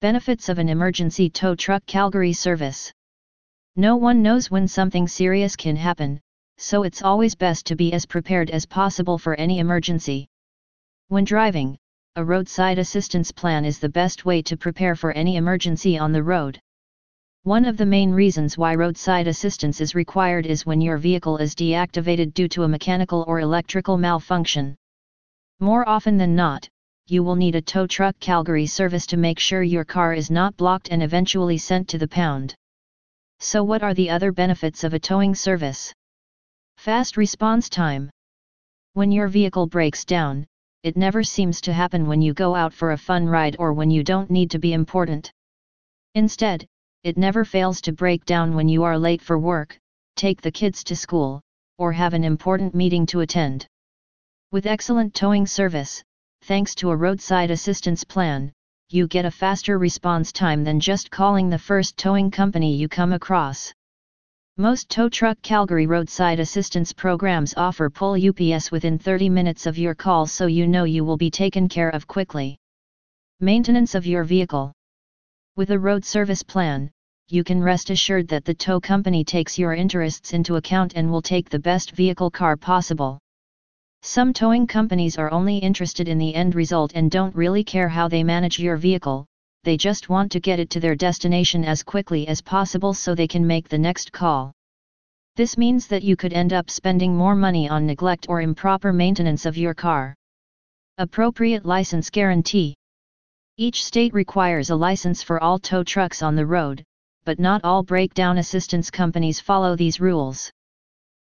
Benefits of an emergency tow truck Calgary service. No one knows when something serious can happen, so it's always best to be as prepared as possible for any emergency. When driving, a roadside assistance plan is the best way to prepare for any emergency on the road. One of the main reasons why roadside assistance is required is when your vehicle is deactivated due to a mechanical or electrical malfunction. More often than not, you will need a tow truck Calgary service to make sure your car is not blocked and eventually sent to the pound. So what are the other benefits of a towing service? Fast response time. When your vehicle breaks down, it never seems to happen when you go out for a fun ride or when you don't need to be important. Instead, it never fails to break down when you are late for work, take the kids to school, or have an important meeting to attend. With excellent towing service, thanks to a roadside assistance plan, you get a faster response time than just calling the first towing company you come across. Most tow truck Calgary roadside assistance programs offer pull UPS within 30 minutes of your call so you know you will be taken care of quickly. Maintenance of your vehicle. With a road service plan, you can rest assured that the tow company takes your interests into account and will take the best vehicle car possible. Some towing companies are only interested in the end result and don't really care how they manage your vehicle, they just want to get it to their destination as quickly as possible so they can make the next call. This means that you could end up spending more money on neglect or improper maintenance of your car. Appropriate license guarantee. Each state requires a license for all tow trucks on the road, but not all breakdown assistance companies follow these rules.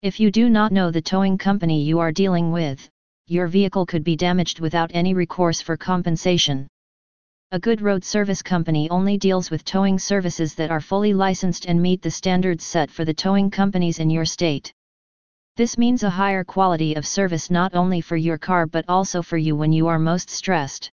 If you do not know the towing company you are dealing with, your vehicle could be damaged without any recourse for compensation. A good road service company only deals with towing services that are fully licensed and meet the standards set for the towing companies in your state. This means a higher quality of service not only for your car but also for you when you are most stressed.